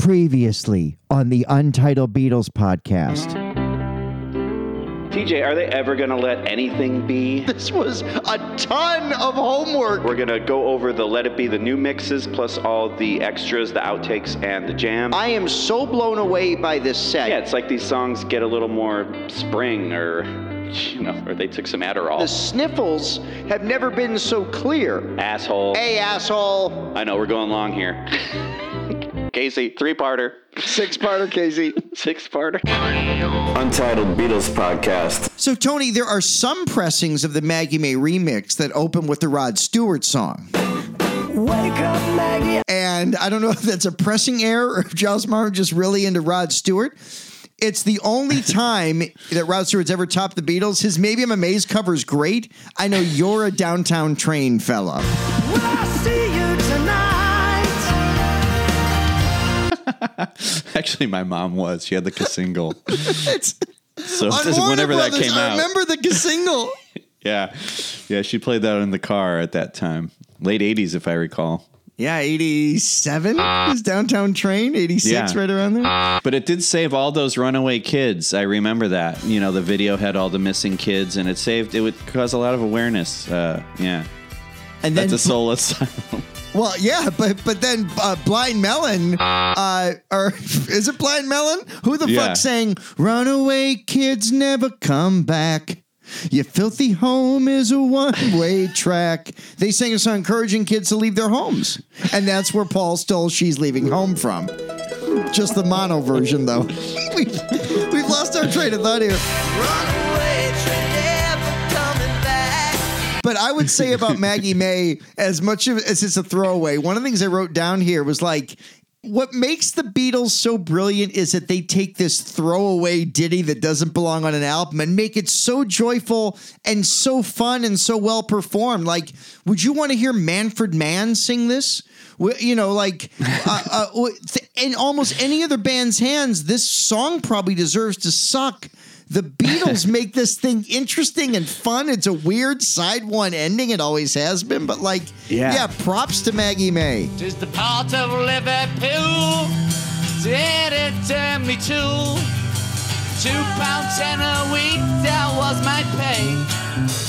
Previously on the Untitled Beatles podcast. TJ, are they ever going to let anything be? This was a ton of homework. We're going to go over the Let It Be, the new mixes, plus all the extras, the outtakes, and the jam. I am so blown away by this set. yeah, it's like these songs get a little more spring or, you know, or they took some Adderall. The sniffles have never been so clear. Asshole. Hey, asshole. I know, we're going long here. Casey, three parter, Six parter, Casey. six parter. Untitled Beatles Podcast. So, Tony, there are some pressings of the Maggie May remix that open with the Rod Stewart song. Wake up, Maggie. And I don't know if that's a pressing error or if Giles Martin just really into Rod Stewart. It's the only time that Rod Stewart's ever topped the Beatles. His Maybe I'm Amazed cover is great. I know you're a downtown train fella. Actually, my mom was. She had the single. It's So on Warner whenever that Brothers, came I out, remember the single. yeah, yeah, she played that in the car at that time, late '80s, if I recall. Yeah, 87 is downtown train, 86 Yeah. right around there. But it did save all those runaway kids. I remember that. You know, the video had all the missing kids, and it saved. It would cause a lot of awareness. Uh, yeah, And then that's a soul asylum. Well, yeah, but but then uh, Blind Melon, uh, or is it Blind Melon? Who the Yeah. fuck sang "Runaway Kids Never Come Back"? Your filthy home is a one-way track. They sang a song encouraging kids to leave their homes, and that's where Paul stole "She's Leaving Home" from. Just the mono version, though. we've, we've lost our train of thought here. Runaway But I would say about Maggie May, as much of as it's a throwaway, one of the things I wrote down here was like, what makes the Beatles so brilliant is that they take this throwaway ditty that doesn't belong on an album and make it so joyful and so fun and so well performed. Like, would you want to hear Manfred Mann sing this? You know, like uh, uh, in almost any other band's hands, this song probably deserves to suck. The Beatles make this thing interesting and fun. It's a weird side one ending. It always has been, but like, Yeah. yeah props to Maggie May. Tis the part of Liverpool. Did it turn me to? Two pounds ten a week, that was my pay.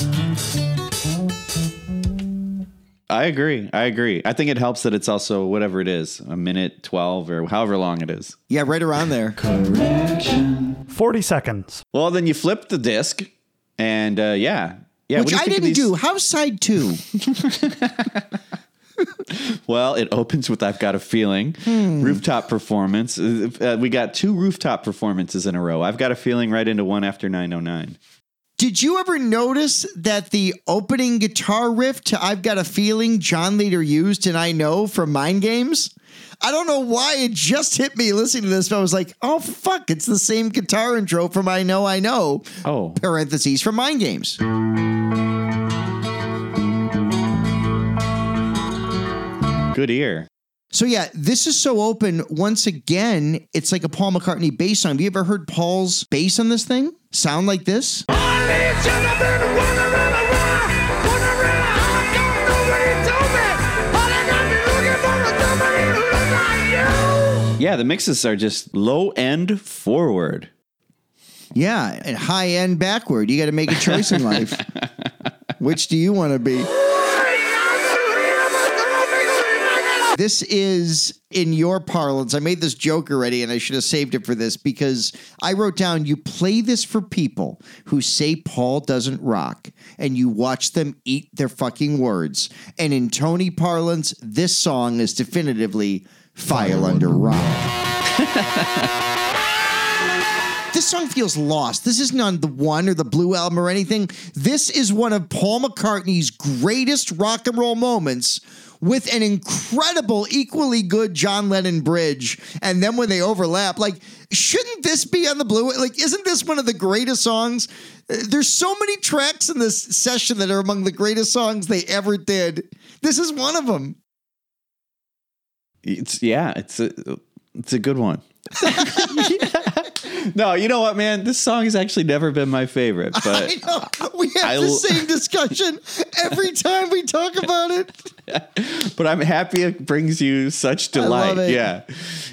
I agree. I agree. I think it helps that it's also whatever it is, a minute twelve or however long it is. Yeah, right around there. 40 seconds. Well, then you flip the disc, and uh, yeah, yeah. Which I didn't do. How's side two? Well, it opens with "I've Got a Feeling," Hmm. rooftop performance. Uh, we got two rooftop performances in a row. I've got a feeling right into one after nine oh nine. Did you ever notice that the opening guitar riff to I've Got a Feeling John Leader used and I Know from Mind Games? I don't know why it just hit me listening to this, but I was like, oh, fuck, it's the same guitar intro from I Know, I Know. Oh, Parentheses from Mind Games. good ear. So yeah, this is so open. Once again, it's like a Paul McCartney bass song. Have you ever heard Paul's bass on this thing? Sound like this? Yeah, the mixes are just low end forward. Yeah, and high end backward. You got to make a choice in life. Which do you want to be? This is in your parlance. I made this joke already and I should have saved it for this because I wrote down you play this for people who say Paul doesn't rock and you watch them eat their fucking words. And in Tony parlance, this song is definitively File Under Rock. This song feels lost. This isn't on the one or the blue album or anything. This is one of Paul McCartney's greatest rock and roll moments with an incredible, equally good John Lennon bridge. And then when they overlap, like, shouldn't this be on the blue? Like, isn't this one of the greatest songs? Uh, There's so many tracks in this session that are among the greatest songs they ever did. This is one of them. It's yeah, it's a it's a good one. No, you know what, man? This song has actually never been my favorite, but I know. We have I the same discussion every time we talk about it. but I'm happy it brings you such delight. Yeah.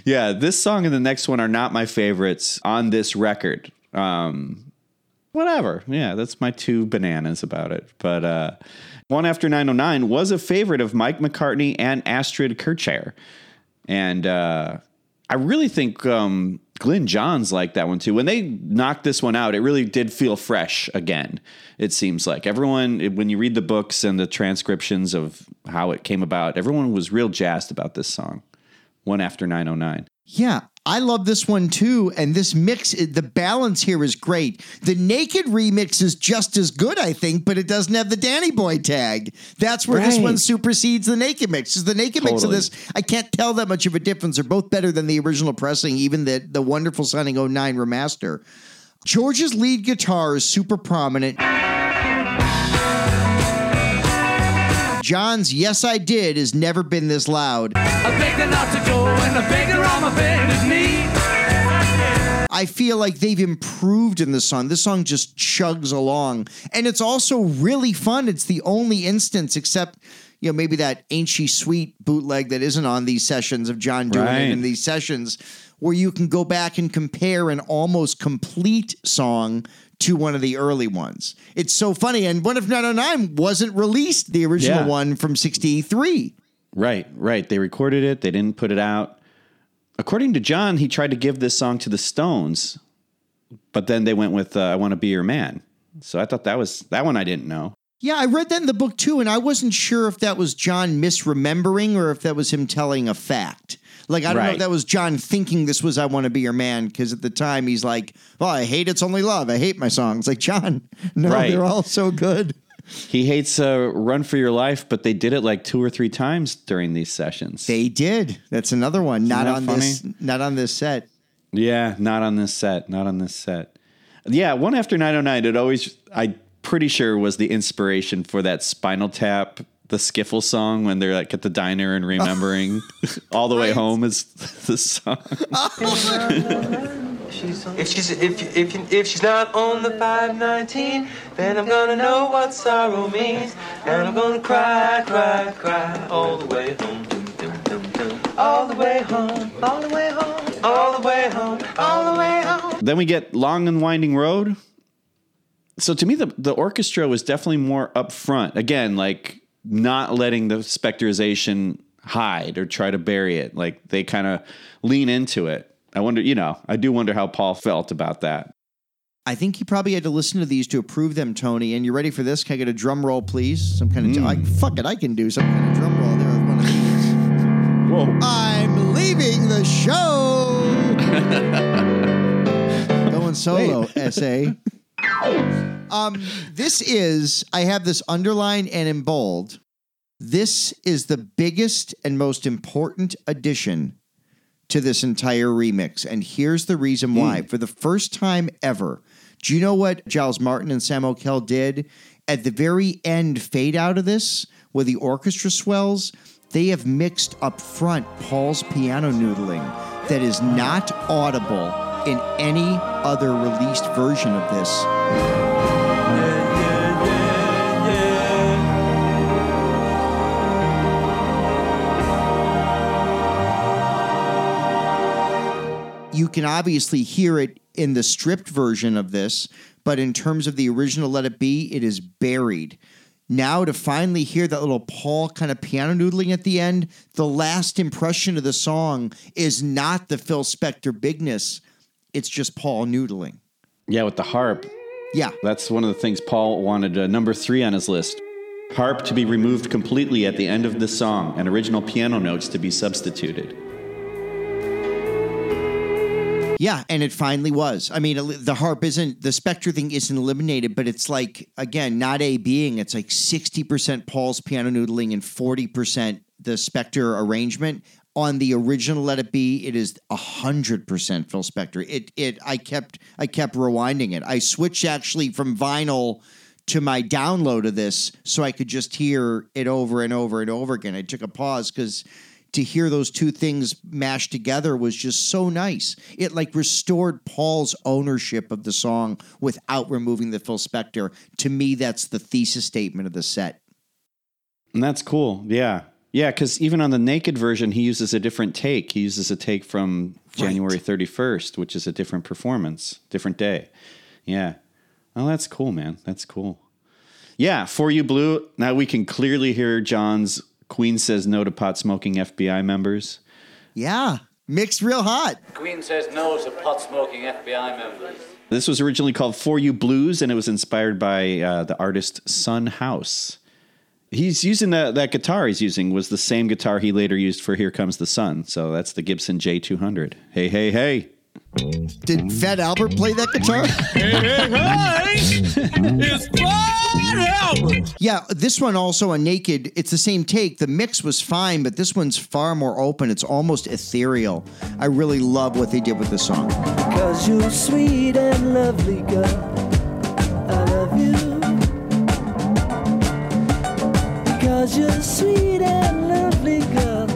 Yeah. This song and the next one are not my favorites on this record. Um, whatever. Yeah, that's my two bananas about it. But uh, One After 909 was a favorite of Mike McCartney and Astrid Kirchherr. And uh, I really think um, Glyn Johns liked that one too. When they knocked this one out, it really did feel fresh again. It seems like everyone, when you read the books and the transcriptions of how it came about, everyone was real jazzed about this song. One after 909. Yeah, I love this one too. And this mix, the balance here is great. The naked remix is just as good, I think, but it doesn't have the Danny Boy tag. That's where this one supersedes the naked mix. 'Cause the naked mix of this, I can't tell that much of a difference. They're both better than the original pressing, even the, the wonderful sounding 09 remaster. George's lead guitar is super prominent. John's Yes I Did has never been this loud. I beg not to go, and I beg on my bended knee. I feel like they've improved in this song. This song just chugs along. And it's also really fun. It's the only instance, except, you know, maybe that Ain't She Sweet bootleg that isn't on these sessions of John doing Right. it in these sessions, where you can go back and compare an almost complete song to one of the early ones. It's so funny. And One of 909 wasn't released, the original Yeah. one from 63. Right, right. They recorded it, they didn't put it out. According to John, he tried to give this song to the Stones, but then they went with uh, I Want to Be Your Man. So I thought that was that one I didn't know. Yeah, I read that in the book too, and I wasn't sure if that was John misremembering or if that was him telling a fact. Like, I don't know if that was John thinking this was I Want to Be Your Man, because at the time he's like, Oh, I hate It's Only Love. I hate my songs. Like, John, no, Right. they're all so good. He hates uh, Run for Your Life, but they did it like two or three times during these sessions. They did. That's another one. Not that on this not on this set. yeah, not on this set, not on this set. Yeah, one after 909, it always, I pretty sure was the inspiration for that Spinal Tap, the Skiffle song when they're like at the diner and remembering all the way home is the song. If she's if if if she's not on the 519, then I'm gonna know what sorrow means, and I'm gonna cry, cry, cry all the way home, all the way home, all the way home, all the way home, all the way home. Then we get Long and Winding Road. So to me, the, the orchestra was definitely more upfront. Again, like not letting the Spectorization hide or try to bury it. Like they kind of lean into it. I wonder, you know, I do wonder how Paul felt about that. I think he probably had to listen to these to approve them, Tony. And you ready for this? Can I get a drum roll, please? Some kind of mm. like, fuck it, I can do some kind of drum roll there with one of these. Whoa. I'm leaving the show. Going solo, SA. Um, this is, I have this underlined and in bold. This is the biggest and most important addition to this entire remix. And here's the reason why. For the first time ever, do you know what Giles Martin and Sam Okell did? At the very end fade out of this, where the orchestra swells, they have mixed up front Paul's piano noodling that is not audible in any other released version of this. you can obviously hear it in the stripped version of this, but in terms of the original Let It Be, it is buried. Now to finally hear that little Paul kind of piano noodling at the end, the last impression of the song is not the Phil Spector bigness. It's just Paul noodling. Yeah, with the harp. Yeah. That's one of the things Paul wanted. Uh, number three on his list. Harp to be removed completely at the end of the song and original piano notes to be substituted. Yeah, and it finally was. I mean, the harp isn't the Spector thing isn't eliminated, but it's like again not A being. It's like sixty percent Paul's piano noodling and forty percent the Spector arrangement. On the original Let It Be, it is hundred percent Phil Spector. It it I kept I kept rewinding it. I switched actually from vinyl to my download of this so I could just hear it over and over and over again. I took a pause because to hear those two things mashed together was just so nice. It like restored Paul's ownership of the song without removing the Phil Spector. To me, that's the thesis statement of the set. And that's cool. Yeah. Yeah, because even on the naked version, he uses a different take. He uses a take from January 31st, which is a different performance, different day. Yeah. Oh, that's cool, man. That's cool. Yeah, For You Blue. Now we can clearly hear John's Queen says no to pot smoking FBI members. Yeah, mixed real hot. Queen says no to pot smoking FBI members. This was originally called For You Blues, and it was inspired by uh, the artist Son House. He's using that that guitar he's using was the same guitar he later used for Here Comes the Sun. So that's the Gibson J200. Hey, hey, hey. Did Fat Albert play that guitar? Hey, hey, hey! It's Fat Albert. Yeah, this one also a Naked, it's the same take. The mix was fine, but this one's far more open. It's almost ethereal. I really love what they did with the song. Cause you're sweet and lovely, girl. Sweet and lovely, girl.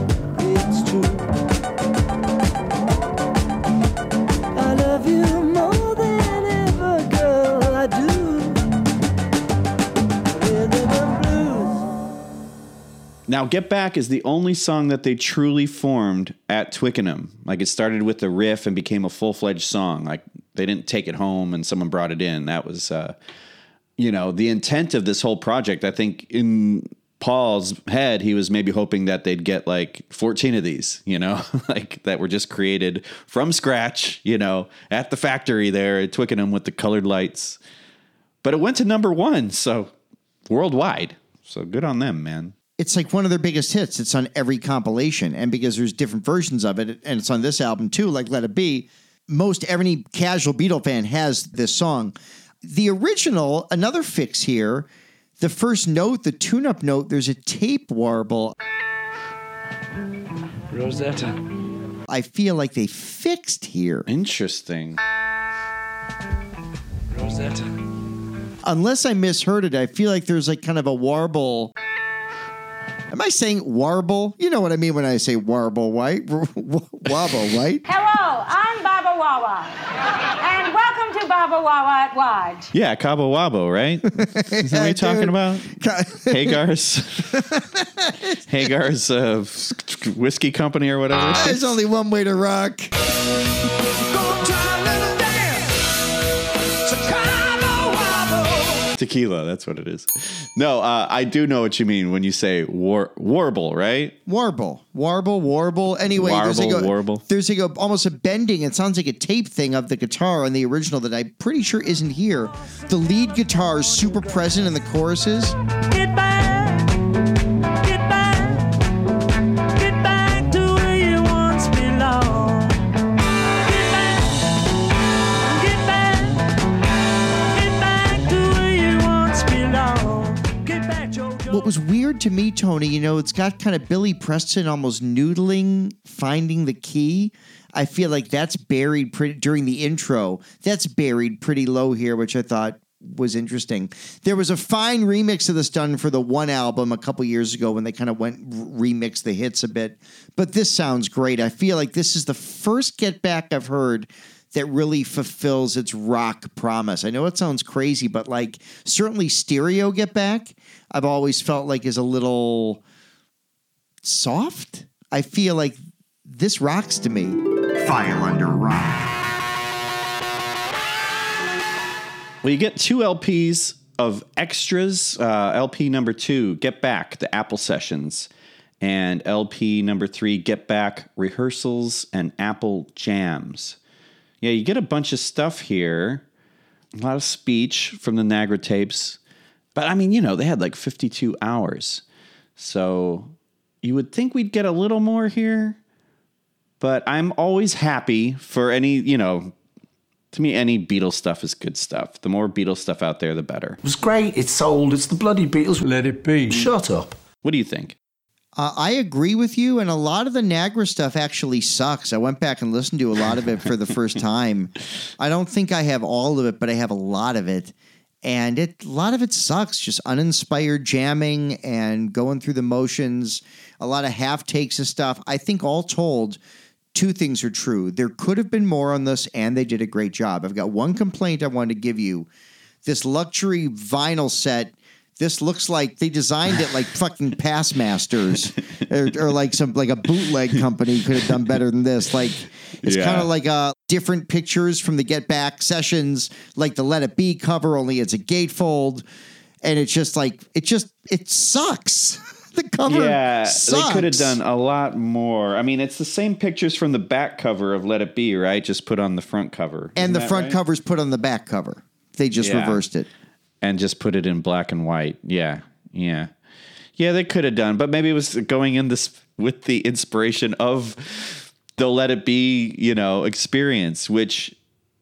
Now, Get Back is the only song that they truly formed at Twickenham. Like it started with the riff and became a full fledged song. Like they didn't take it home and someone brought it in. That was, uh, you know, the intent of this whole project. I think in Paul's head, he was maybe hoping that they'd get like 14 of these, you know, like that were just created from scratch, you know, at the factory there Twickenham with the colored lights. But it went to number one, so worldwide. So good on them, man. It's like one of their biggest hits. It's on every compilation. And because there's different versions of it, and it's on this album too, like Let It Be, most every casual Beatle fan has this song. The original, another fix here, the first note, the tune up note, there's a tape warble. Rosetta. I feel like they fixed here. Interesting. Rosetta. Unless I misheard it, I feel like there's like kind of a warble. Am I saying warble? You know what I mean when I say warble, right? Wobble, right? Hello, I'm Baba Wawa. And to Baba Wawa at Lodge. Yeah, Cabo Wabo, right? Is that what you're talking about? Hagar's Hagar's uh, whiskey company or whatever. There's only one way to rock. Tequila, that's what it is. No, uh, I do know what you mean when you say war- warble, right? Warble, warble, warble. Anyway, there's like a, warble. There's like a, almost a bending. It sounds like a tape thing of the guitar on the original that I'm pretty sure isn't here. The lead guitar is super present in the choruses. What was weird to me, Tony, you know, it's got kind of Billy Preston almost noodling, finding the key. I feel like that's buried pretty during the intro. That's buried pretty low here, which I thought was interesting. There was a fine remix of this done for the one album a couple years ago when they kind of went remix the hits a bit. But this sounds great. I feel like this is the first Get Back I've heard that really fulfills its rock promise. I know it sounds crazy, but like certainly Stereo Get Back, I've always felt like is a little soft. I feel like this rocks to me. File under rock. Well, you get two LPs of extras. Uh, LP number two, Get Back, the Apple Sessions. And LP number three, Get Back, Rehearsals and Apple Jams. Yeah, you get a bunch of stuff here. A lot of speech from the Nagra tapes. But I mean, you know, they had like 52 hours. So you would think we'd get a little more here. But I'm always happy for any, you know, to me, any Beatles stuff is good stuff. The more Beatles stuff out there, the better. It was great. It's sold. It's the bloody Beatles. Let it be. Shut up. What do you think? Uh, I agree with you, and a lot of the Nagra stuff actually sucks. I went back and listened to a lot of it for the first time. I don't think I have all of it, but I have a lot of it, and it a lot of it sucks. Just uninspired jamming and going through the motions. a lot of half takes of stuff. I think all told, two things are true. There could have been more on this, and they did a great job. I've got one complaint I wanted to give you. This luxury vinyl set. This looks like they designed it like fucking Past Masters, or, or like some like a bootleg company could have done better than this. Like it's Yeah. kind of like uh, different pictures from the Get Back sessions, like the Let It Be cover, only it's a gatefold, and it's just like it just it sucks. the cover, Yeah, sucks. they could have done a lot more. I mean, it's the same pictures from the back cover of Let It Be, right? Just put on the front cover. and Isn't the front right? cover's put on the back cover. They just Yeah. reversed it. And just put it in black and white. Yeah, yeah, yeah. They could have done, but maybe it was going in this with the inspiration of the Let It Be, you know, experience, which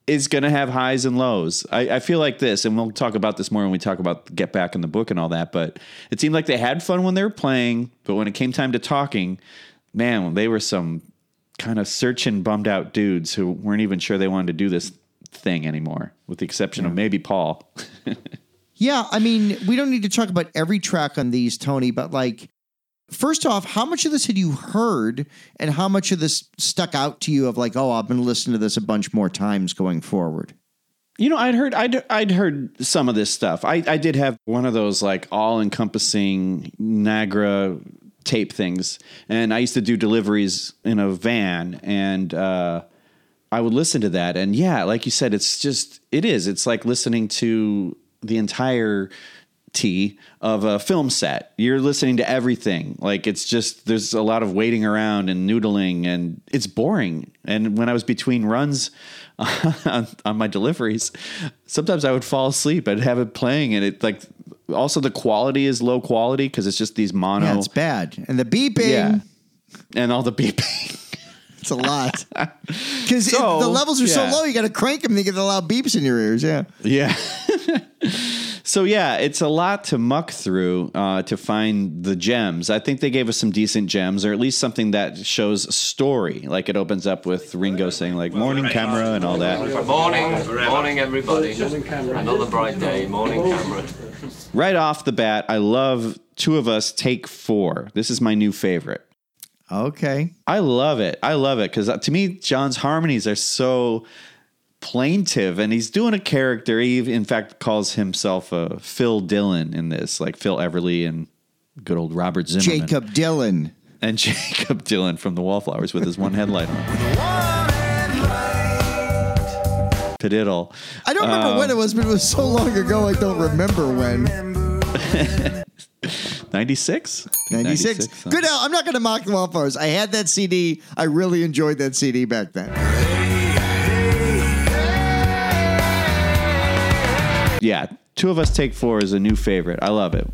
is going to have highs and lows. I, I feel like this, and we'll talk about this more when we talk about Get Back in the book and all that. But it seemed like they had fun when they were playing, but when it came time to talking, man, they were some kind of searching, bummed out dudes who weren't even sure they wanted to do this thing anymore, with the exception of maybe Paul. Yeah, I mean, we don't need to talk about every track on these, Tony, but like, first off, how much of this had you heard, and how much of this stuck out to you of like, oh, I've been listening to this a bunch more times going forward? You know, I'd heard I'd I'd heard some of this stuff. I I did have one of those like all encompassing Nagra tape things, and I used to do deliveries in a van, and uh, I would listen to that, and yeah, like you said, it's just it is. It's like listening to the entire T of a film set. You're listening to everything. Like it's just there's a lot of waiting around and noodling and it's boring. And when I was between runs on, on my deliveries, sometimes I would fall asleep. I'd have it playing and it like also the quality is low quality because it's just these mono Yeah, it's bad. And the beeping, Yeah. and all the beeping. it's a lot. Because So, the levels are so low, you got to crank them to get the loud beeps in your ears. Yeah. Yeah. so yeah, it's a lot to muck through uh, to find the gems. I think they gave us some decent gems, or at least something that shows story. Like it opens up with Ringo saying like "morning camera" and all that. Morning, morning, everybody. Another bright day. Morning, camera. Right off the bat, I love Two of Us Take Four. This is my new favorite. Okay. I love it. I love it because to me, John's harmonies are so plaintive, and he's doing a character. He, in fact, calls himself a Phil Dylan in this, like Phil Everly and good old Robert Zimmerman. Jakob Dylan. and Jakob Dylan from the Wallflowers with his one headlight on. Padiddle. I don't remember Um, when it was, but it was so long ago, I don't remember when. 96? 96. huh? Good. Al. I'm not going to mock the Wallflowers. I had that CD. I really enjoyed that CD back then. Yeah. Two of Us Take Four is a new favorite. I love it.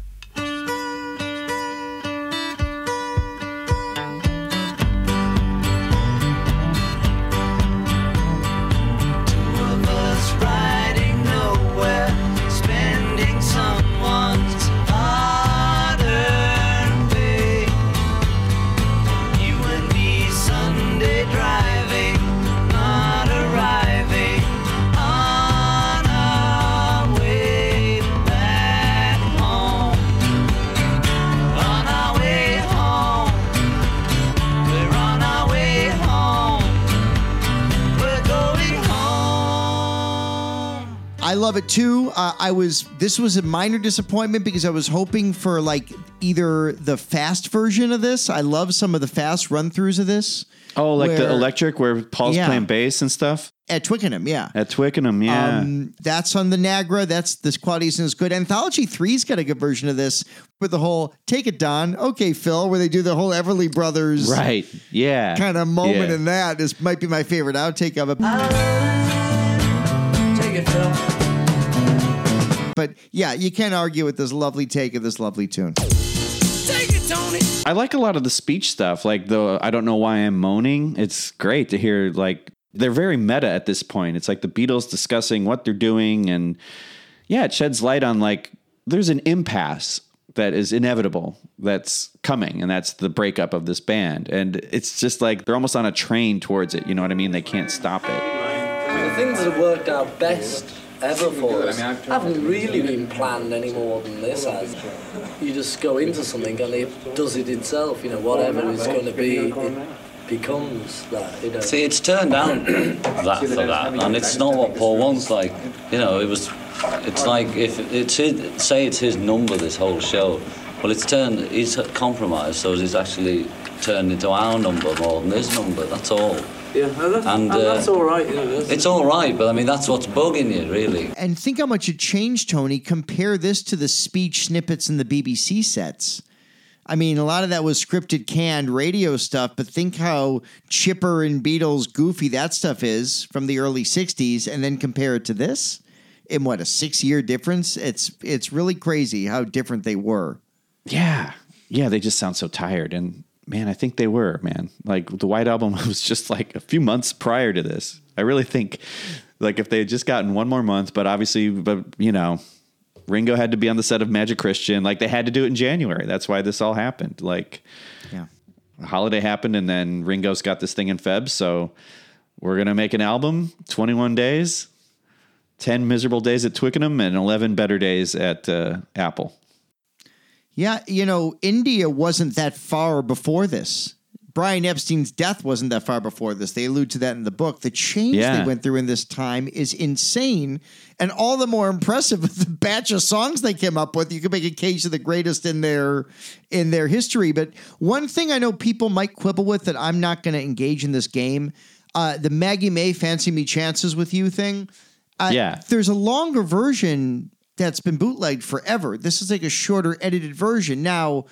Love it too. Uh, I was this was a minor disappointment because I was hoping for like either the fast version of this. I love some of the fast run throughs of this. Oh, like the electric where Paul's Yeah. playing bass and stuff at Twickenham, yeah. at Twickenham. Yeah. Um, that's on the Nagra. That's this quality isn't as good. Anthology three's got a good version of this with the whole "Take it, Don." Okay, Phil, where they do the whole Everly Brothers right. Yeah. kind of moment Yeah. in that. This might be my favorite outtake of it. Take it, Phil. But yeah, you can't argue with this lovely take of this lovely tune. Take it, Tony. I like a lot of the speech stuff, like the I don't know why I'm moaning. It's great to hear like they're very meta at this point. It's like the Beatles discussing what they're doing and yeah, it sheds light on like there's an impasse that is inevitable that's coming and that's the breakup of this band and it's just like they're almost on a train towards it, you know what I mean? They can't stop it. The things that have worked out best ever for us. haven't really been planned any more than this has. You just go into something and it does it itself. You know, whatever is going to be, it becomes that. You know. See, it's turned down that for that, and it's not what Paul wants. Like, you know, it was. It's like if it's his, say it's his number, this whole show. Well, it's turned. He's compromised, so it's actually turned into our number more than his number. That's all. Yeah, and that's, And, and uh, that's all right. You know, that's- It's all right, but I mean that's what's bugging you, really. And think how much it changed, Tony. Compare this to the speech snippets in the BBC sets. I mean, a lot of that was scripted, canned radio stuff, but think how chipper and Beatles goofy that stuff is from the early 60s, and then compare it to this. In what, a six year difference? It's it's really crazy how different they were. Yeah. Yeah, they just sound so tired. And man, I think they were, man. Like the White Album was just like a few months prior to this. I really think like if they had just gotten one more month, but obviously, but you know, Ringo had to be on the set of Magic Christian. Like they had to do it in January. That's why this all happened. Like, Yeah. holiday happened and then Ringo's got this thing in Feb. So we're going to make an album, 21 days, 10 miserable days at Twickenham and 11 better days at uh, Apple. Yeah, you know, India wasn't that far before this. Brian Epstein's death wasn't that far before this. They allude to that in the book. The change Yeah. they went through in this time is insane, and all the more impressive with the batch of songs they came up with. You could make a case of the greatest in their in their history. But one thing I know people might quibble with that I'm not going to engage in this game, uh, the Maggie May "Fancy Me Chances with You" thing. Uh, Yeah. there's a longer version that's been bootlegged forever. This is like a shorter edited version. Now,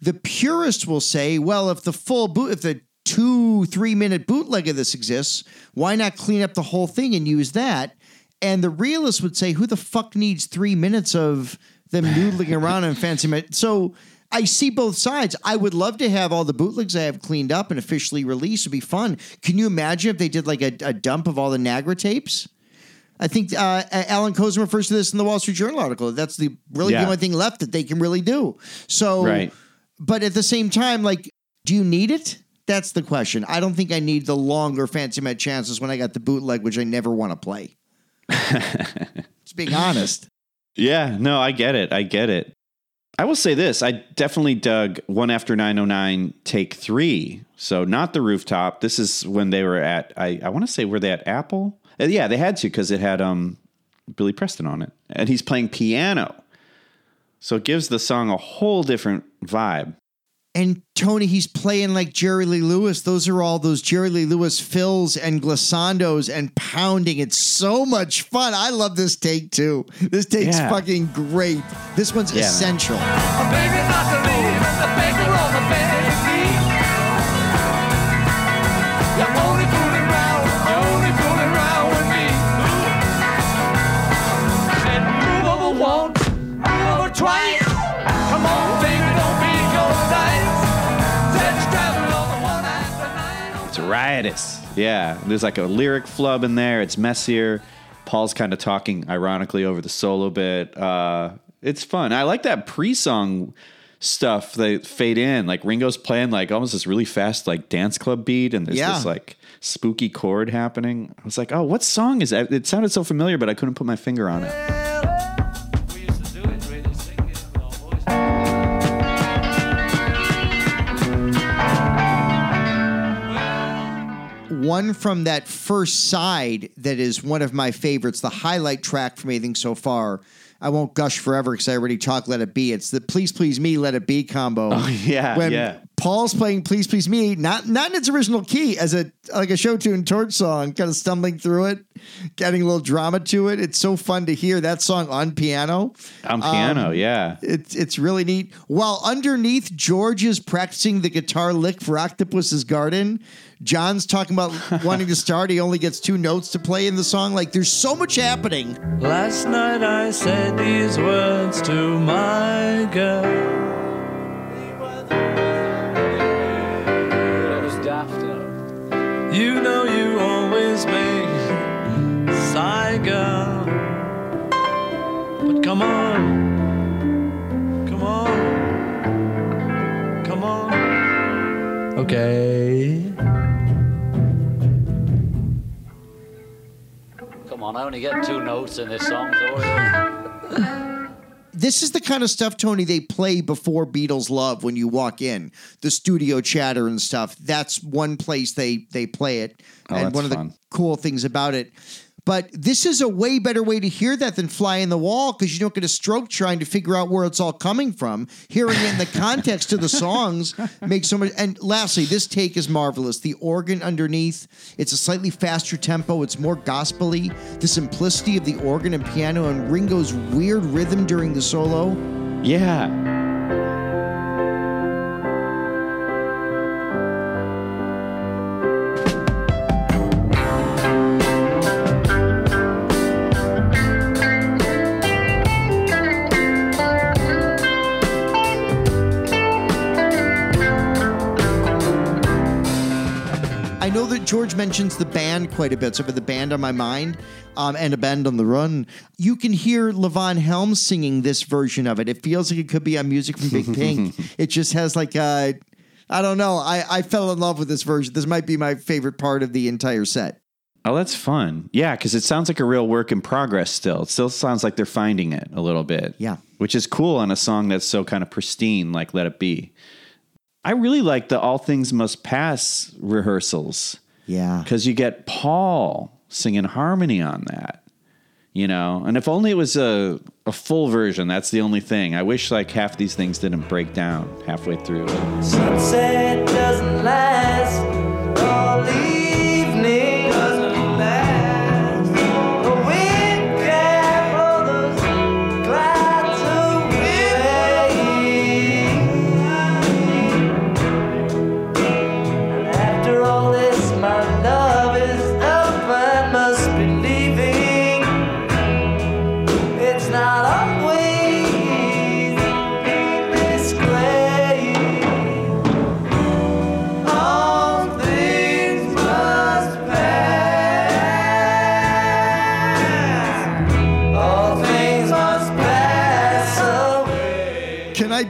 the purist will say, well, if the full boot, if the two, three minute bootleg of this exists, why not clean up the whole thing and use that? And the realist would say, who the fuck needs three minutes of them noodling around in fancy? So I see both sides. I would love to have all the bootlegs I have cleaned up and officially released. It'd be fun. Can you imagine if they did like a, a dump of all the Nagra tapes? I think uh, Allan Kozinn refers to this in the Wall Street Journal article. That's the really Yeah. the only thing left that they can really do. So, Right. but at the same time, like, do you need it? That's the question. I don't think I need the longer Fancy Met chances when I got the bootleg, which I never want to play. Just being honest. Yeah, no, I get it. I get it. I will say this I definitely dug One After 909 Take Three. So, not the rooftop. This is when they were at, I, I want to say, were they at Apple? Uh, yeah, they had to because it had um, Billy Preston on it. And he's playing piano. So, it gives the song a whole different vibe. And Tony, he's playing like Jerry Lee Lewis. Those are all those Jerry Lee Lewis fills and glissandos and pounding. It's so much fun. I love this take too. This take's Yeah. fucking great. This one's Yeah, man. essential. Nine. Riotous. Yeah, there's like a lyric flub in there. It's messier. Paul's kind of talking ironically over the solo bit. Uh, it's fun. I like that pre-song stuff. They fade in like Ringo's playing like almost this really fast like dance club beat, and there's Yeah. this like spooky chord happening. I was like, oh, what song is that? It sounded so familiar, but I couldn't put my finger on it. One from that first side that is one of my favorites, the highlight track from anything so far. I won't gush forever because I already talked Let It Be. It's the Please Please Me, Let It Be combo. Oh, yeah, when yeah. Paul's playing Please Please Me, not not in its original key, as a like a show tune torch song, kind of stumbling through it, getting a little drama to it. It's so fun to hear that song on piano. On piano, Um, yeah. It's it's really neat. While underneath George is practicing the guitar lick for Octopus's Garden, John's talking about wanting to start. He only gets two notes to play in the song. Like there's so much happening. Last night I said these words to my girl. You know you always make sigh, girl. But come on, come on, come on. Okay. Come on, I only get two notes in this song. So This is the kind of stuff, Tony, they play before Beatles Love when you walk in. The studio chatter and stuff. That's one place they they play it. Oh, and one of fun. the cool things about it. But this is a way better way to hear that than fly in the wall because you don't get a stroke trying to figure out where it's all coming from. Hearing it in the context of the songs makes so much. And lastly, this take is marvelous. The organ underneath, it's a slightly faster tempo. It's more gospely. The simplicity of the organ and piano and Ringo's weird rhythm during the solo. Yeah. Know that George mentions the band quite a bit, so for the band on my mind um, and a band on the run, you can hear Levon Helm singing this version of it. It feels like it could be on music from Big Pink. it just has like a, I don't know. I, I fell in love with this version. This might be my favorite part of the entire set. Oh, that's fun. Yeah, because it sounds like a real work in progress still. It still sounds like they're finding it a little bit. Yeah. Which is cool on a song that's so kind of pristine, like Let It Be. I really like the All Things Must Pass rehearsals. Yeah. Because you get Paul singing harmony on that. You know, and if only it was a, a full version, that's the only thing. I wish like half these things didn't break down halfway through. Sunset doesn't last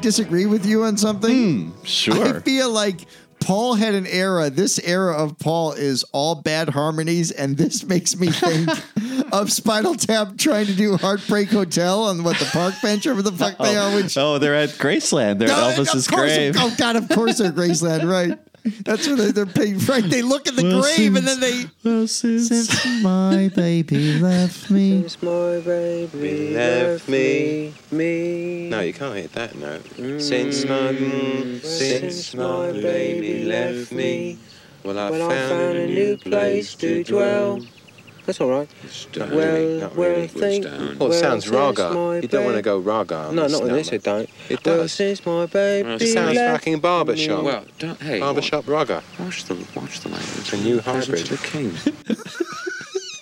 disagree with you on something? Hmm, sure. I feel like Paul had an era. This era of Paul is all bad harmonies, and this makes me think of Spinal Tap trying to do Heartbreak Hotel on what the park bench, or whatever the fuck they oh, are. Which Oh, they're at Graceland. They're No, at Elvis's course, grave. Oh God, of course they're Graceland, right? That's where they, they're paying. Right, they look at the Well, grave and then they. Well, since, since my baby left me. Since my baby left me, me. No, you can't hit that note. Since my, mm, since my baby left me, well, I Well, found, a new place to dwell. That's all right. Don't Well, really, not well, really. think- oh, Well, it sounds since raga. You don't want to go raga. No, not on this, number. it don't. It Well, does. since my baby It sounds left fucking barbershop. me. Well, don't, hey, barbershop raga. Watch the watch the language. It's a new hybrid. The king.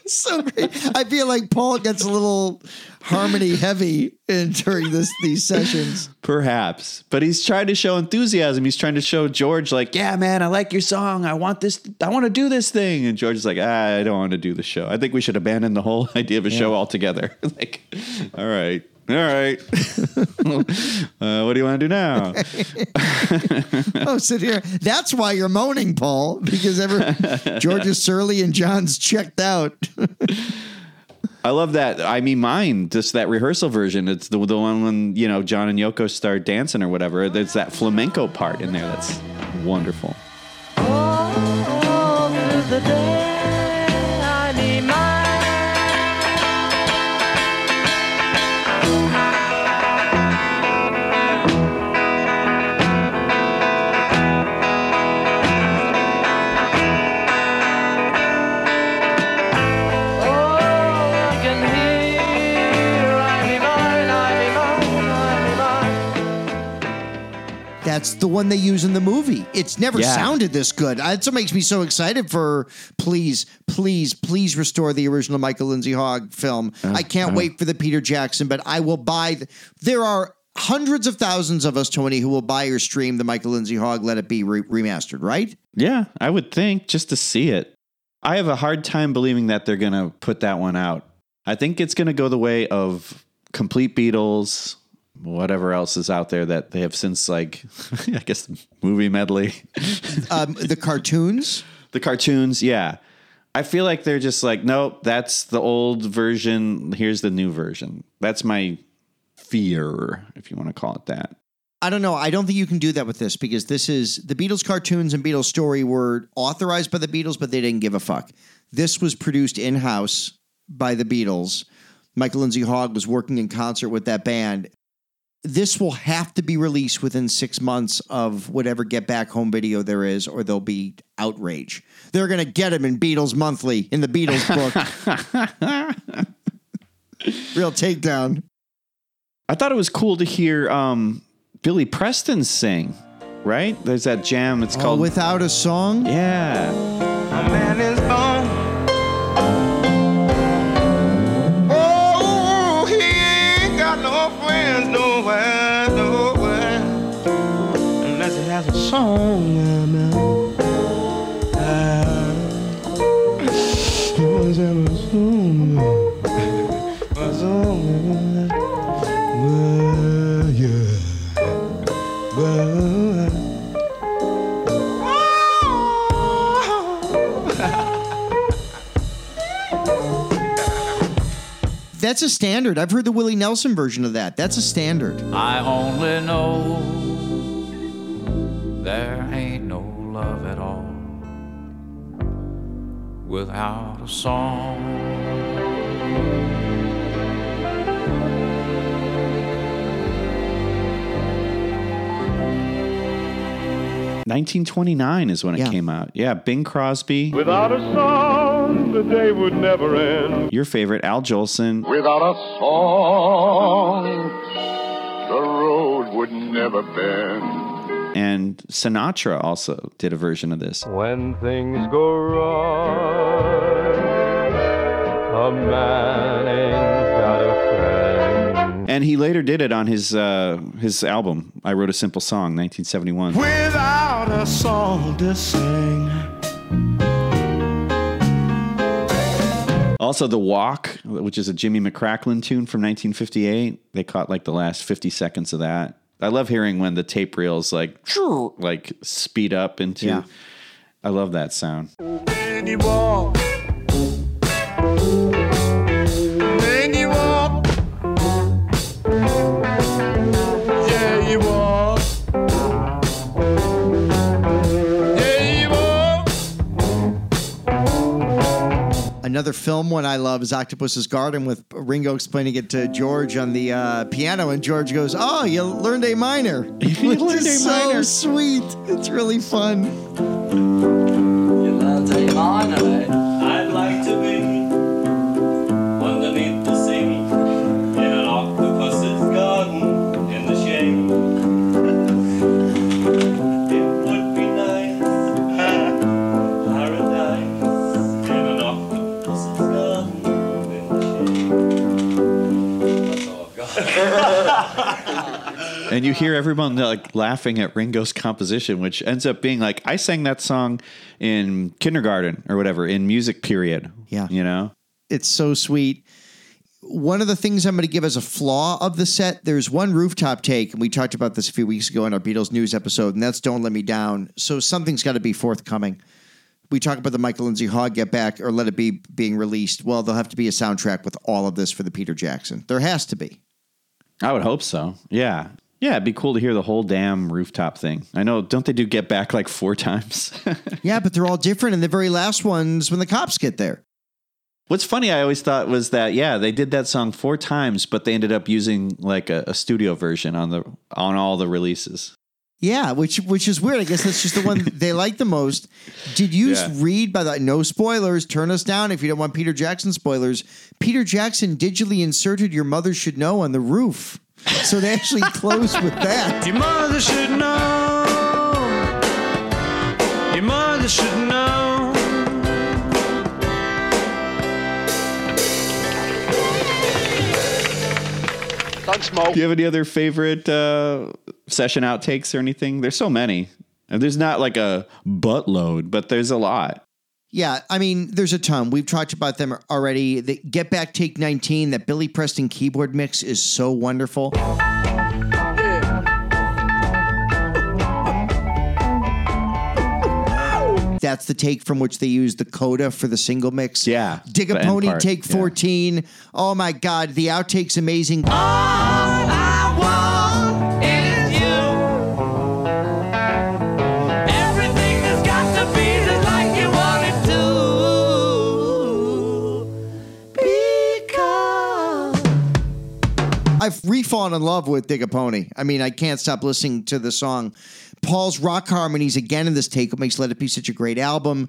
so great. I feel like Paul gets a little harmony heavy in during this these sessions. Perhaps, but he's trying to show enthusiasm. He's trying to show George, like, "Yeah, man, I like your song. I want this. I want to do this thing." And George is like, ah, "I don't want to do the show. I think we should abandon the whole idea of a show altogether." like, all right, all right. uh, what do you want to do now? oh, sit here. That's why you're moaning, Paul, because ever George is surly and John's checked out. I love that. I mean, mine just that rehearsal version. It's the the one when you know John and Yoko start dancing or whatever. There's that flamenco part in there. That's wonderful. That's the one they use in the movie. It's never Yeah. sounded this good. That's what makes me so excited for please, please, please restore the original Michael Lindsay Hogg film. I can't uh. wait for the Peter Jackson, but I will buy. The, there are hundreds of thousands of us, Tony, who will buy or stream the Michael Lindsay Hogg Let It Be re- remastered, right? Yeah, I would think just to see it. I have a hard time believing that they're going to put that one out. I think it's going to go the way of complete Beatles, whatever else is out there that they have since, like, I guess, movie medley, Um, the cartoons. the cartoons. Yeah. I feel like they're just like, nope, that's the old version. Here's the new version. That's my fear, if you want to call it that. I don't know. I don't think you can do that with this because this is the Beatles cartoons and Beatles story were authorized by the Beatles, but they didn't give a fuck. This was produced in house by the Beatles. Michael Lindsay Hogg was working in concert with that band. This will have to be released within six months of whatever Get Back Home video there is, or there'll be outrage. They're going to get him in Beatles Monthly in the Beatles book. Real takedown. I thought it was cool to hear um, Billy Preston sing, right? There's that jam. It's Oh, called without a song? Yeah. Song. I'm out. That's a standard. I've heard the Willie Nelson version of that. That's a standard. I only know without a song. 1929 is when it came out. Yeah, Bing Crosby. Without a song, the day would never end. Your favorite, Al Jolson. Without a song, the road would never bend. And Sinatra also did a version of this. When things go wrong, a man ain't got a friend. And he later did it on his uh, his album. I wrote a simple song, 1971. Without a song to sing. Also, The Walk, which is a Jimmy McCracklin tune from 1958. They caught like the last 50 seconds of that. I love hearing when the tape reels like like speed up into. Yeah. I love that sound. Another film one I love is Octopus's Garden with Ringo explaining it to George on the uh, piano, and George goes, "Oh, you learned A minor." Which learned is A so minor. sweet. It's really fun. I'd like And you hear everyone like laughing at Ringo's composition, which ends up being like I sang that song in kindergarten or whatever in music period. Yeah. you know. It's so sweet. One of the things I'm going to give as a flaw of the set, there's one rooftop take, and we talked about this a few weeks ago in our Beatles news episode, and that's "Don't Let Me Down." So something's got to be forthcoming. We talk about the Michael Lindsay Hogg Get Back or Let It Be being released. Well, there'll have to be a soundtrack with all of this for the Peter Jackson. There has to be. I would hope so. Yeah. Yeah, it'd be cool to hear the whole damn rooftop thing. I know, don't they do get back like four times? Yeah, but they're all different, and the very last one's when the cops get there. What's funny, I always thought was that yeah, they did that song four times, but they ended up using like a, a studio version on the on all the releases. Yeah, which which is weird. I guess that's just the one they like the most. Did you Yeah. read by the no spoilers? Turn us down if you don't want Peter Jackson spoilers. Peter Jackson digitally inserted "Your Mother Should Know" on the roof, so they actually close with that. Your mother should know. Your mother should know. Thanks, Mo. Do you have any other favorite uh, session outtakes or anything? There's so many. There's not like a buttload, but there's a lot. Yeah, I mean, there's a ton. We've talked about them already. The Get Back Take 19, that Billy Preston keyboard mix is so wonderful. That's the take from which they use the coda for the single mix. Yeah, Dig a Pony, part, take yeah. 14. Oh my God, the outtakes amazing. Everything I've re-fallen in love with Dig a Pony. I mean, I can't stop listening to the song. Paul's rock harmonies again in this take what makes Let It Be such a great album.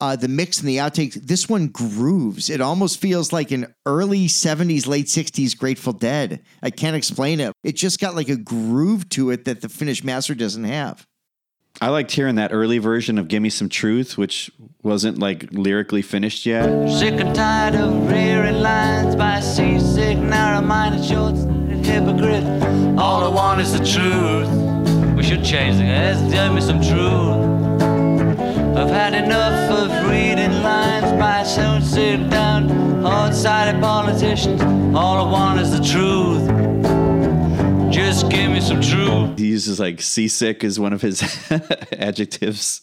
Uh, the mix and the outtakes, this one grooves. It almost feels like an early 70s, late 60s Grateful Dead. I can't explain it. It just got like a groove to it that the finished master doesn't have. I liked hearing that early version of "Give Me Some Truth," which wasn't like lyrically finished yet. Sick and tired of rearing lines by seasick, narrow-minded, short-sighted hypocrite. All I want is the truth. We should change the guys. Tell me some truth. I've had enough of reading lines by sit down, hard-sided politicians. All I want is the truth. Just give me some truth. He uses like seasick as one of his adjectives,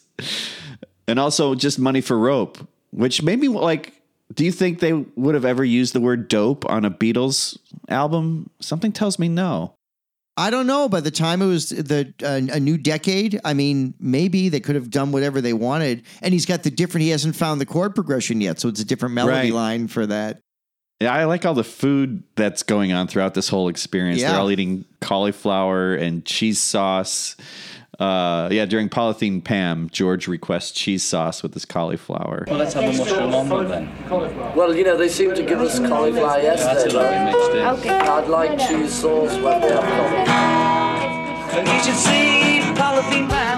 and also just money for rope, which made me like. Do you think they would have ever used the word dope on a Beatles album? Something tells me no. I don't know. By the time it was the uh, a new decade, I mean, maybe they could have done whatever they wanted. And he's got the different. He hasn't found the chord progression yet, so it's a different melody Right. line for that. Yeah, I like all the food that's going on throughout this whole experience. Yeah. They're all eating cauliflower and cheese sauce. Uh, yeah, during Polythene Pam, George requests cheese sauce with his cauliflower. Well, let's have a mushroom omelette then. Well, you know, they seem to give us cauliflower yesterday. That's what we mixed in. Okay. I'd like cheese sauce when they have cauliflower. You should see.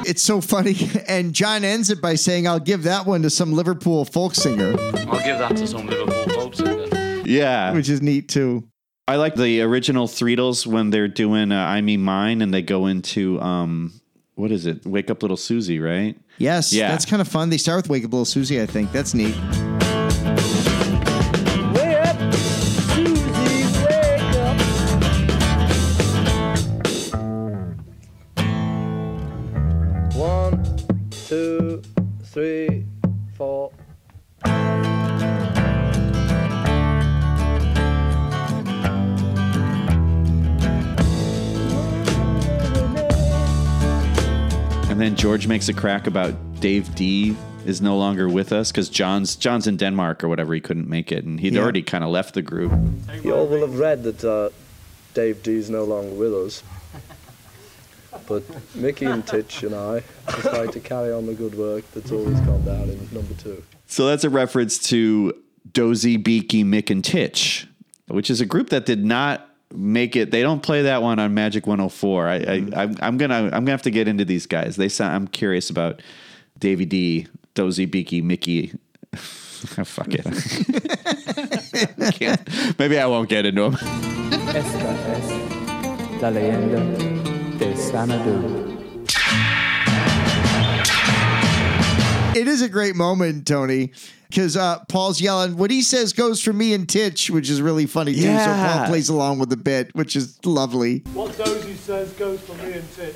It's so funny. And John ends it by saying, "I'll give that one to some Liverpool folk singer," I'll give that to some Liverpool folk singer. Yeah, which is neat too. I like the original Threetles when they're doing uh, "I Me Mine" and they go into um, what is it? "Wake Up Little Susie," right? Yes, Yeah. that's kind of fun. They start with "Wake Up, Little Susie." I think that's neat. George makes a crack about Dave Dee is no longer with us because John's John's in Denmark or whatever. He couldn't make it, and he'd Yeah. already kind of left the group. You all will have read that uh, Dave Dee's no longer with us. But Mickey and Titch and I decided to carry on the good work that's always gone down in number two. So that's a reference to Dozy, Beaky, Mick, and Titch, which is a group that did not make it. They don't play that one on Magic 104. I, I mm-hmm. I'm, I'm gonna I'm gonna have to get into these guys. They sound. I'm curious about Davy Dee, Dozy, Beaky, Mickey. Oh, fuck it. Can't- Maybe I won't get into them. Esta es la leyenda de Xanadu. It is a great moment, Tony, because uh, Paul's yelling. What he says goes for me and Titch, which is really funny too. So Paul plays along with the bit, which is lovely. What Dozy says goes for me and Titch.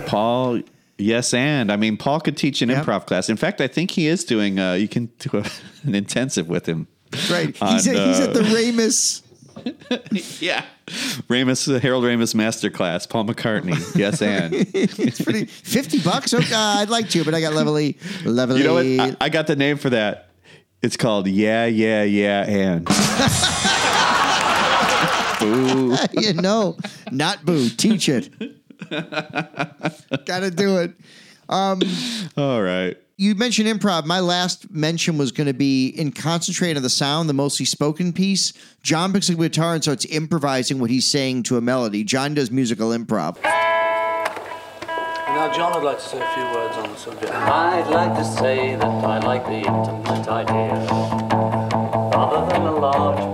Paul, yes, and I mean, Paul could teach an improv class. In fact, I think he is doing. Uh, you can do a, an intensive with him. Right. on, he's, at, he's uh, at the Ramus. yeah. Ramus, the Harold Ramis masterclass. Paul McCartney, yes, and it's pretty. Fifty bucks. Okay, I'd like to, but I got Levely. Levely. you know what? I, I got the name for that. It's called Yeah, Yeah, Yeah, and. Boo. you know, not boo. Teach it. Got to do it. Um, All right. You mentioned improv. My last mention was going to be in concentrating on the sound, the mostly spoken piece. John picks up a guitar and starts improvising what he's saying to a melody. John does musical improv. Now, John, I'd like to say a few words on the subject. I'd like to say that I like the intimate idea rather than a large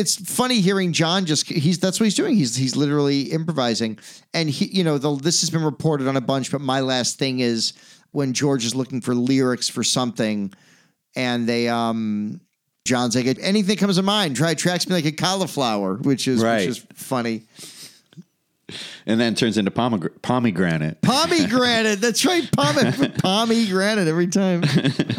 it's funny hearing John just he's that's what he's doing. He's he's literally improvising, and he you know the, this has been reported on a bunch. But my last thing is when George is looking for lyrics for something. and they um John's like anything comes to mind. Try tracks me like a cauliflower, which is Right. which is funny. And then turns into pomegr- pomegranate. Pomegranate. That's right. Pome- pomegranate every time.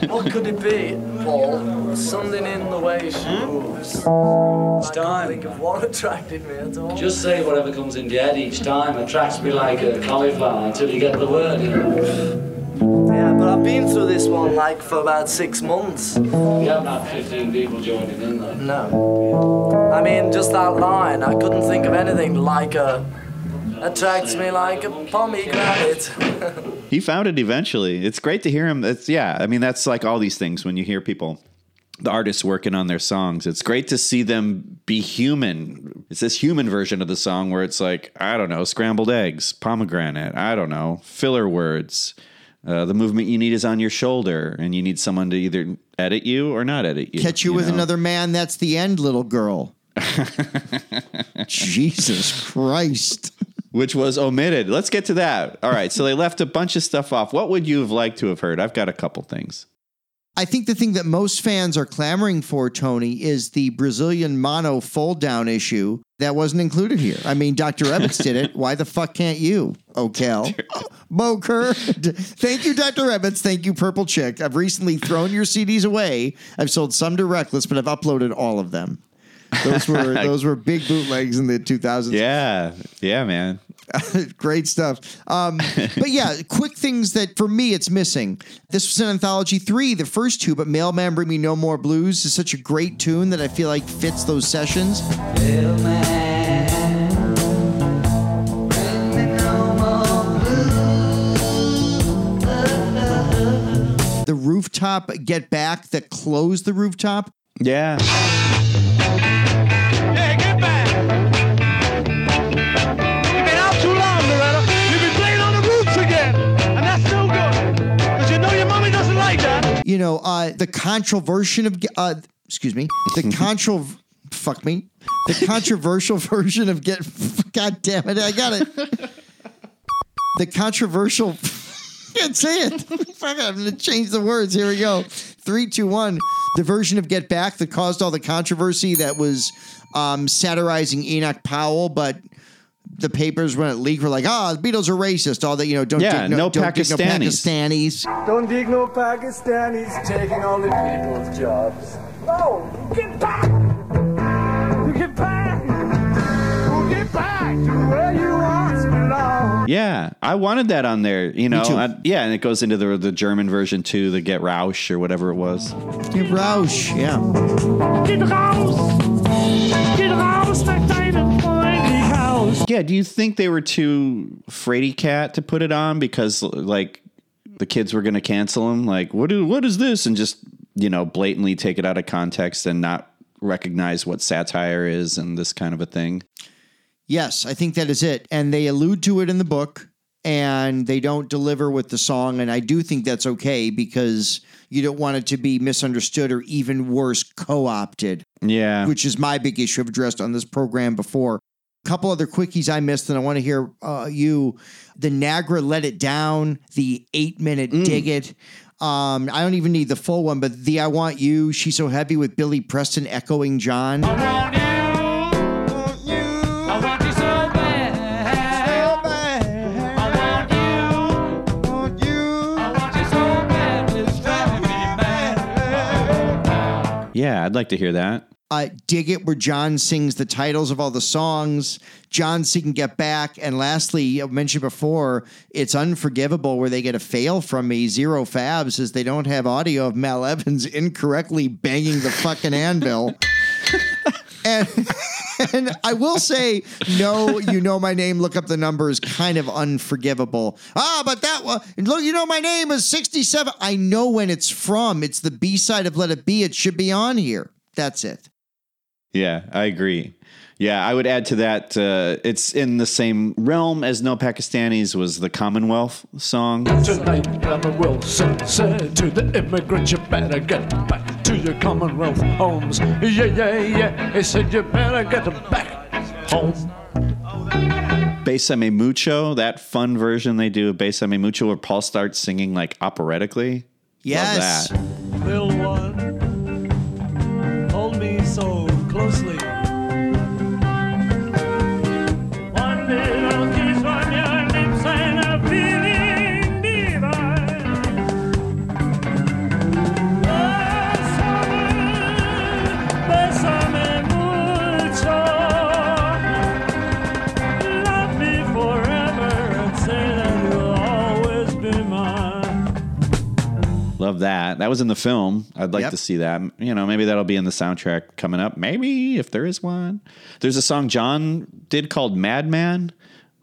What could it be, Paul? Something in the way she hmm? moves. I can't think of what attracted me at all. Just say whatever comes in your head each time. Attracts me like a cauliflower until you get the word. You know? Yeah, but I've been through this one like for about six months. You haven't had 15 people joining in though. No. I mean, just that line, I couldn't think of anything like a. Attracts me like a pomegranate. He found it eventually. It's great to hear him. It's yeah. I mean, that's like all these things when you hear people, the artists working on their songs. It's great to see them be human. It's this human version of the song where it's like I don't know, scrambled eggs, pomegranate. I don't know, filler words. Uh, the movement you need is on your shoulder, and you need someone to either edit you or not edit you. Catch you, with know? another man. That's the end, little girl. Jesus Christ. Which was omitted. Let's get to that. All right, so they left a bunch of stuff off. What would you have liked to have heard? I've got a couple things. I think the thing that most fans are clamoring for, Tony, is the Brazilian mono fold down issue that wasn't included here. I mean, Dr. Ebbetts did it. Why the fuck can't you, Okell? Boker. Thank you, Dr. Ebbetts. Thank you, Purple Chick. I've recently thrown your CDs away. I've sold some to Reckless, but I've uploaded all of them. Those were those were big bootlegs in the 2000s. Yeah, yeah, man. Great stuff. Um, but yeah, quick things that for me it's missing. This was an anthology three, the first two, but Mailman Bring Me No More Blues is such a great tune that I feel like fits those sessions. Mailman. The rooftop get back that closed the rooftop. Yeah. You know, uh, the controversial of uh, excuse me, the contro fuck me, the controversial version of get. God damn it, I got it. The controversial. Can't say it. Fuck it, I'm gonna change the words. Here we go. Three, two, one. The version of Get Back that caused all the controversy that was um, satirizing Enoch Powell, but the papers when it leaked were like, ah, the Beatles are racist. All that you know, don't Yeah, dig no don't dig Pakistanis. Pakistanis. Don't dig no Pakistanis taking all the people's jobs. Oh, get back! Get back! Get back to where you once belonged. Yeah, I wanted that on there. You know, too. I- yeah, and it goes into the the German version too, the Get Rausch or whatever it was. Get Roush, yeah. Get raus! Yeah, do you think they were too fraidy cat to put it on because like the kids were going to cancel them? Like, what is what is this? And just you know blatantly take it out of context and not recognize what satire is and this kind of a thing. Yes, I think that is it. And they allude to it in the book and they don't deliver with the song. And I do think that's okay because you don't want it to be misunderstood or even worse, co opted, Yeah, which is my big issue I've addressed on this program before. A couple other quickies I missed, and I want to hear uh, you. The Nagra Let It Down, the eight minute Dig It. Um, I don't even need the full one, but the I Want You, She's So Heavy with Billy Preston echoing John. I want you so bad. I want you. I want you so bad. It's driving me mad. yeah, I'd like to hear that. Uh, Dig It, where John sings the titles of all the songs. John sing Get Back. And lastly, I mentioned before, it's Unforgivable, where they get a fail from me. Zero Fab says they don't have audio of Mal Evans incorrectly banging the fucking anvil. and, and I will say, no, you know my name, look up the number is kind of unforgivable. Ah, but that one, look, you know my name is 67. I know when it's from. It's the B side of Let It Be. It should be on here. That's it. Yeah, I agree. Yeah, I would add to that. Uh, it's in the same realm as No Pakistanis was the Commonwealth song. Tonight, Clement Wilson said to the immigrants, you better get back to your Commonwealth homes. Yeah, yeah, yeah. He said, you better get back home. Besame Mucho, that fun version they do of Besame Mucho where Paul starts singing like operatically. Yes. Love that. That. That was in the film. I'd like Yep. to see that. You know, maybe that'll be in the soundtrack coming up. Maybe if there is one. There's a song John did called Madman,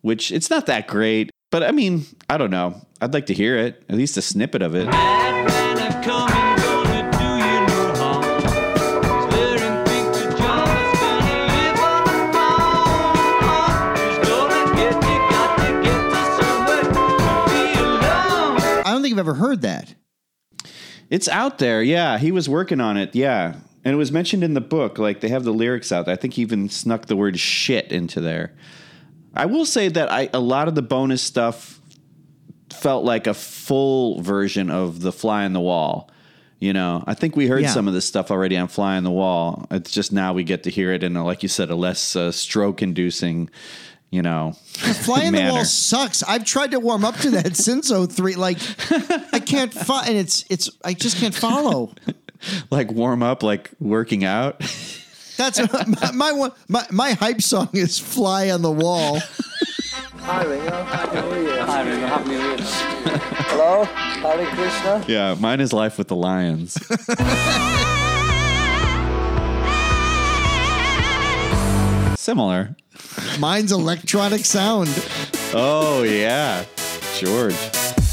which it's not that great, but I mean, I don't know. I'd like to hear it, at least a snippet of it. I don't think I've ever heard that. It's out there. Yeah, he was working on it. Yeah. And it was mentioned in the book. Like they have the lyrics out. I think he even snuck the word shit into there. I will say that I a lot of the bonus stuff felt like a full version of the fly on the wall. You know, I think we heard Yeah. some of this stuff already on Fly on the Wall. It's just now we get to hear it in, a, like you said, a less uh, stroke inducing, you know, Fly in the wall sucks. I've tried to warm up to that since 03. Like, I can't follow, and it's, it's, I just can't follow. like warm up, like working out. That's my, my one. My, my hype song is "Fly on the Wall." Hi, Ringo. Happy New Year. Hi, Ringo. Happy New Year. Hello. Hare Krishna. yeah, mine is Life with the Lions. Similar. Mine's electronic sound. Oh yeah, George.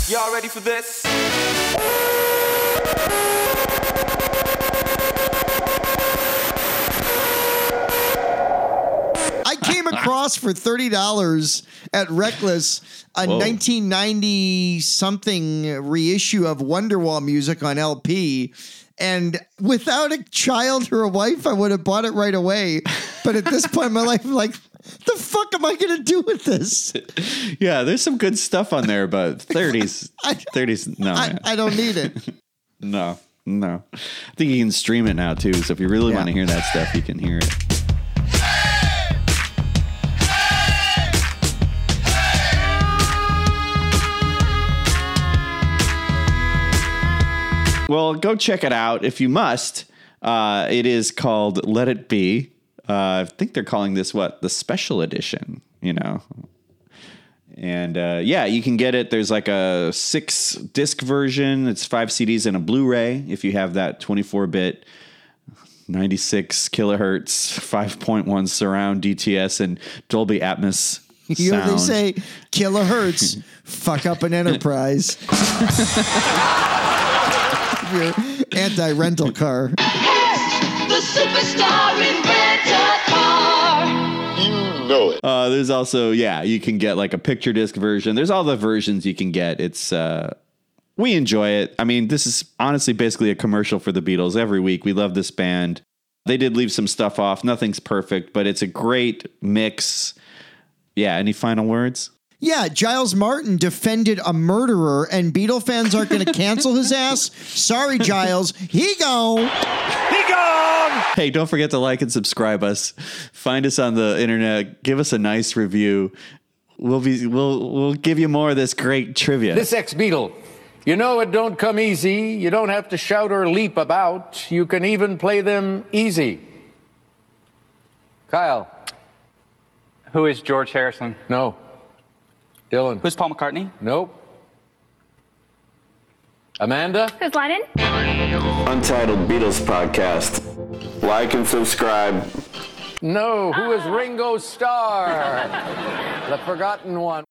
Y'all ready for this? I came across for thirty dollars at Reckless a Whoa. 1990 something reissue of Wonderwall music on LP. And without a child or a wife, I would have bought it right away. But at this point in my life, I'm like, the fuck am I going to do with this? Yeah, there's some good stuff on there, but 30s, 30s, no, I. I don't need it. no, no. I think you can stream it now too. So if you really Yeah. want to hear that stuff, you can hear it. Well, go check it out if you must. Uh, it is called Let It Be. Uh, I think they're calling this what the special edition. You know, and uh, yeah, you can get it. There's like a six disc version. It's five CDs and a Blu-ray if you have that 24 bit, 96 kilohertz, 5.1 surround DTS and Dolby Atmos. You know, they say kilohertz, fuck up an enterprise. Your anti rental car. The superstar Uh, there's also yeah, you can get like a picture disc version. There's all the versions you can get. It's uh, we enjoy it. I mean, this is honestly basically a commercial for the Beatles every week. We love this band. They did leave some stuff off. Nothing's perfect, but it's a great mix. Yeah. Any final words? Yeah, Giles Martin defended a murderer, and Beatle fans aren't going to cancel his ass. Sorry, Giles. He gone. He gone. Hey, don't forget to like and subscribe us. Find us on the internet. Give us a nice review. We'll be we'll we'll give you more of this great trivia. This ex Beatle. You know it don't come easy. You don't have to shout or leap about. You can even play them easy. Kyle. Who is George Harrison? No. Dylan. Who's Paul McCartney? Nope. Amanda? Who's Lennon? Untitled Beatles Podcast. Like and subscribe. No. Who is Ringo Starr? the forgotten one.